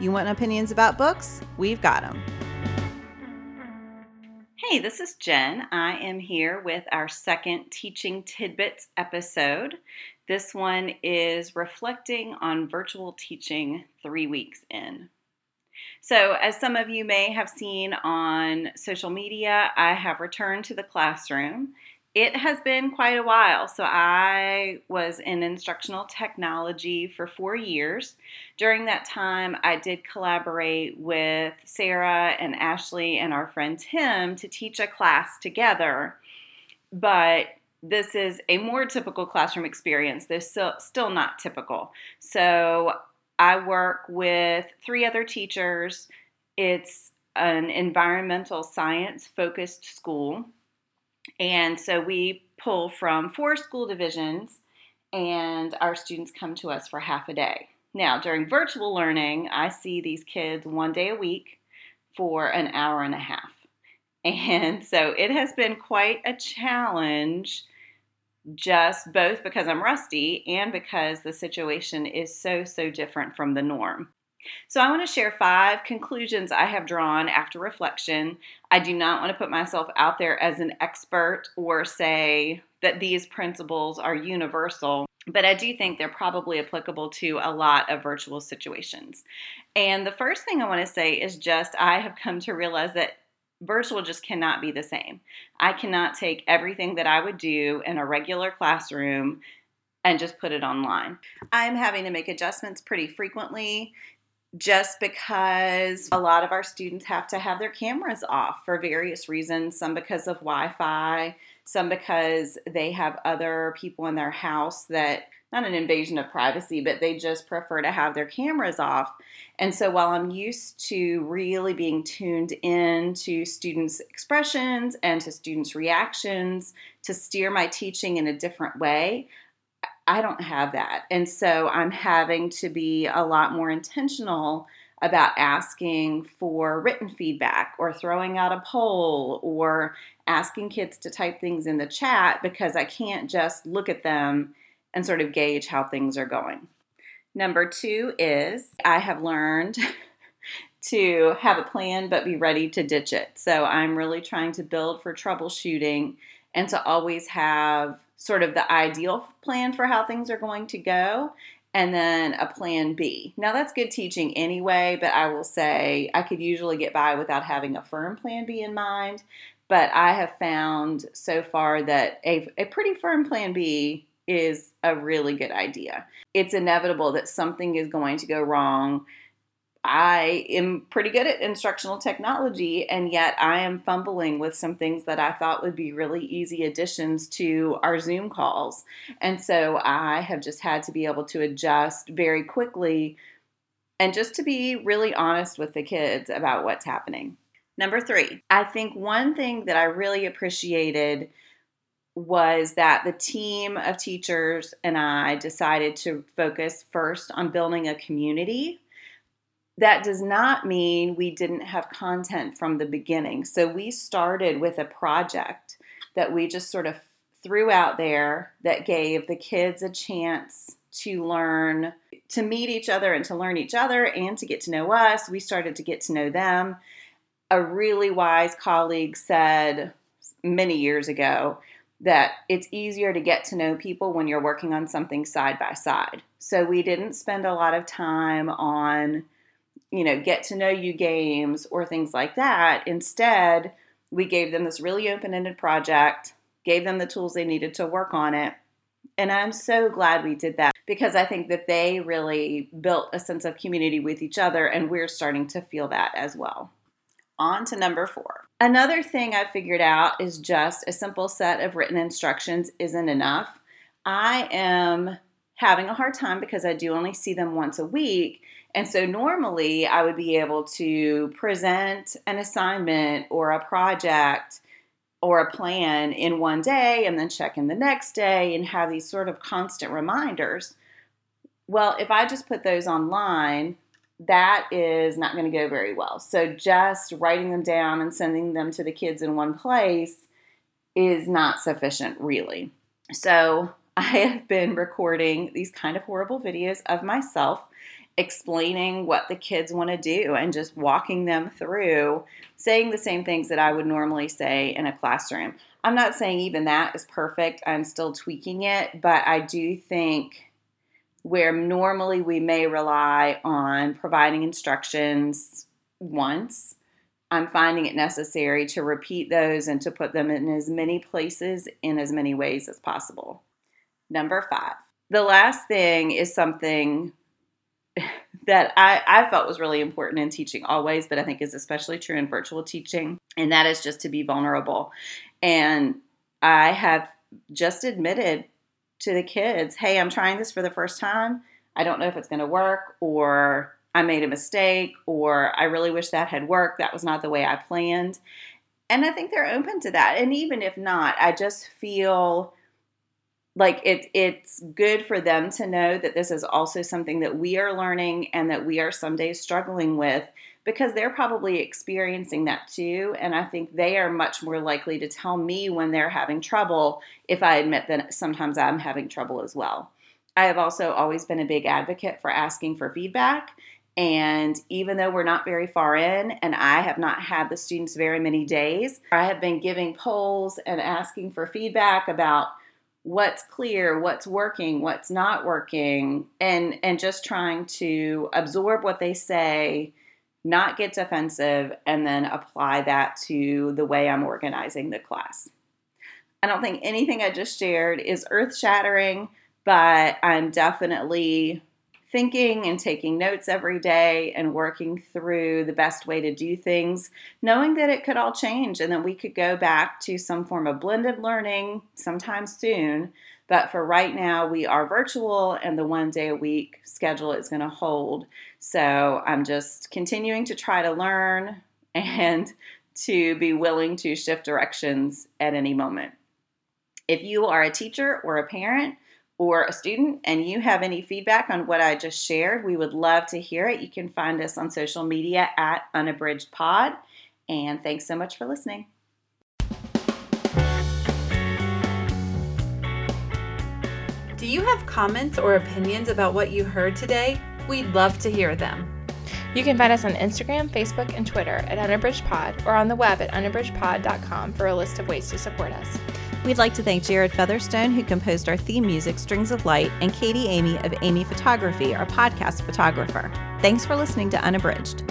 You want opinions about books? We've got them. Hey, this is Jen. I am here with our second Teaching Tidbits episode. This one is reflecting on virtual teaching three weeks in. So, as some of you may have seen on social media, I have returned to the classroom it has been quite a while. So, I was in instructional technology for four years. During that time, I did collaborate with Sarah and Ashley and our friend Tim to teach a class together. But this is a more typical classroom experience. They're still, still not typical. So, I work with three other teachers. It's an environmental science focused school. And so we pull from four school divisions, and our students come to us for half a day. Now, during virtual learning, I see these kids one day a week for an hour and a half. And so it has been quite a challenge, just both because I'm rusty and because the situation is so, so different from the norm. So, I want to share five conclusions I have drawn after reflection. I do not want to put myself out there as an expert or say that these principles are universal, but I do think they're probably applicable to a lot of virtual situations. And the first thing I want to say is just I have come to realize that virtual just cannot be the same. I cannot take everything that I would do in a regular classroom and just put it online. I'm having to make adjustments pretty frequently just because a lot of our students have to have their cameras off for various reasons, some because of Wi Fi, some because they have other people in their house that not an invasion of privacy, but they just prefer to have their cameras off. And so while I'm used to really being tuned in to students' expressions and to students' reactions to steer my teaching in a different way, I don't have that. And so I'm having to be a lot more intentional about asking for written feedback or throwing out a poll or asking kids to type things in the chat because I can't just look at them and sort of gauge how things are going. Number two is I have learned to have a plan but be ready to ditch it. So I'm really trying to build for troubleshooting and to always have sort of the ideal plan for how things are going to go and then a plan B. Now, that's good teaching anyway, but I will say I could usually get by without having a firm plan B in mind. But I have found so far that a, a pretty firm plan B is a really good idea. It's inevitable that something is going to go wrong I am pretty good at instructional technology, and yet I am fumbling with some things that I thought would be really easy additions to our Zoom calls. And so I have just had to be able to adjust very quickly and just to be really honest with the kids about what's happening. Number three, I think one thing that I really appreciated was that the team of teachers and I decided to focus first on building a community that does not mean we didn't have content from the beginning. So we started with a project that we just sort of threw out there that gave the kids a chance to learn, to meet each other and to learn each other and to get to know us. We started to get to know them. A really wise colleague said many years ago that it's easier to get to know people when you're working on something side by side. So we didn't spend a lot of time on you know, get to know you games or things like that. Instead, we gave them this really open ended project, gave them the tools they needed to work on it. And I'm so glad we did that because I think that they really built a sense of community with each other, and we're starting to feel that as well. On to number four. Another thing I figured out is just a simple set of written instructions isn't enough. I am having a hard time because I do only see them once a week And so normally I would be able to present an assignment or a project or a plan in one day and then check in the next day and have these sort of constant reminders. Well, if I just put those online, that is not going to go very well. So just writing them down and sending them to the kids in one place is not sufficient, really. So I have been recording these kind of horrible videos of myself explaining what the kids want to do and just walking them through saying the same things that I would normally say in a classroom. I'm not saying even that is perfect, I'm still tweaking it, but I do think where normally we may rely on providing instructions once, I'm finding it necessary to repeat those and to put them in as many places in as many ways as possible. Number five. The last thing is something that I, I felt was really important in teaching always, but I think is especially true in virtual teaching, and that is just to be vulnerable. And I have just admitted to the kids, hey, I'm trying this for the first time. I don't know if it's going to work, or I made a mistake, or I really wish that had worked. That was not the way I planned. And I think they're open to that. And even if not, I just feel like it, it's good for them to know that this is also something that we are learning and that we are some days struggling with because they're probably experiencing that too. And I think they are much more likely to tell me when they're having trouble if I admit that sometimes I'm having trouble as well. I have also always been a big advocate for asking for feedback. And even though we're not very far in, and I have not had the students very many days, I have been giving polls and asking for feedback about what's clear, what's working, what's not working, and and just trying to absorb what they say, not get defensive, and then apply that to the way I'm organizing the class. I don't think anything I just shared is earth shattering, but I'm definitely thinking and taking notes every day and working through the best way to do things, knowing that it could all change and that we could go back to some form of blended learning sometime soon. But for right now, we are virtual and the one day a week schedule is going to hold. So I'm just continuing to try to learn and to be willing to shift directions at any moment. If you are a teacher or a parent, or a student and you have any feedback on what I just shared, we would love to hear it. You can find us on social media at Unabridged Pod. And thanks so much for listening. Do you have comments or opinions about what you heard today? We'd love to hear them. You can find us on Instagram, Facebook, and Twitter at UnabridgedPod or on the web at unabridgedpod.com for a list of ways to support us. We'd like to thank Jared Featherstone, who composed our theme music, Strings of Light, and Katie Amy of Amy Photography, our podcast photographer. Thanks for listening to Unabridged.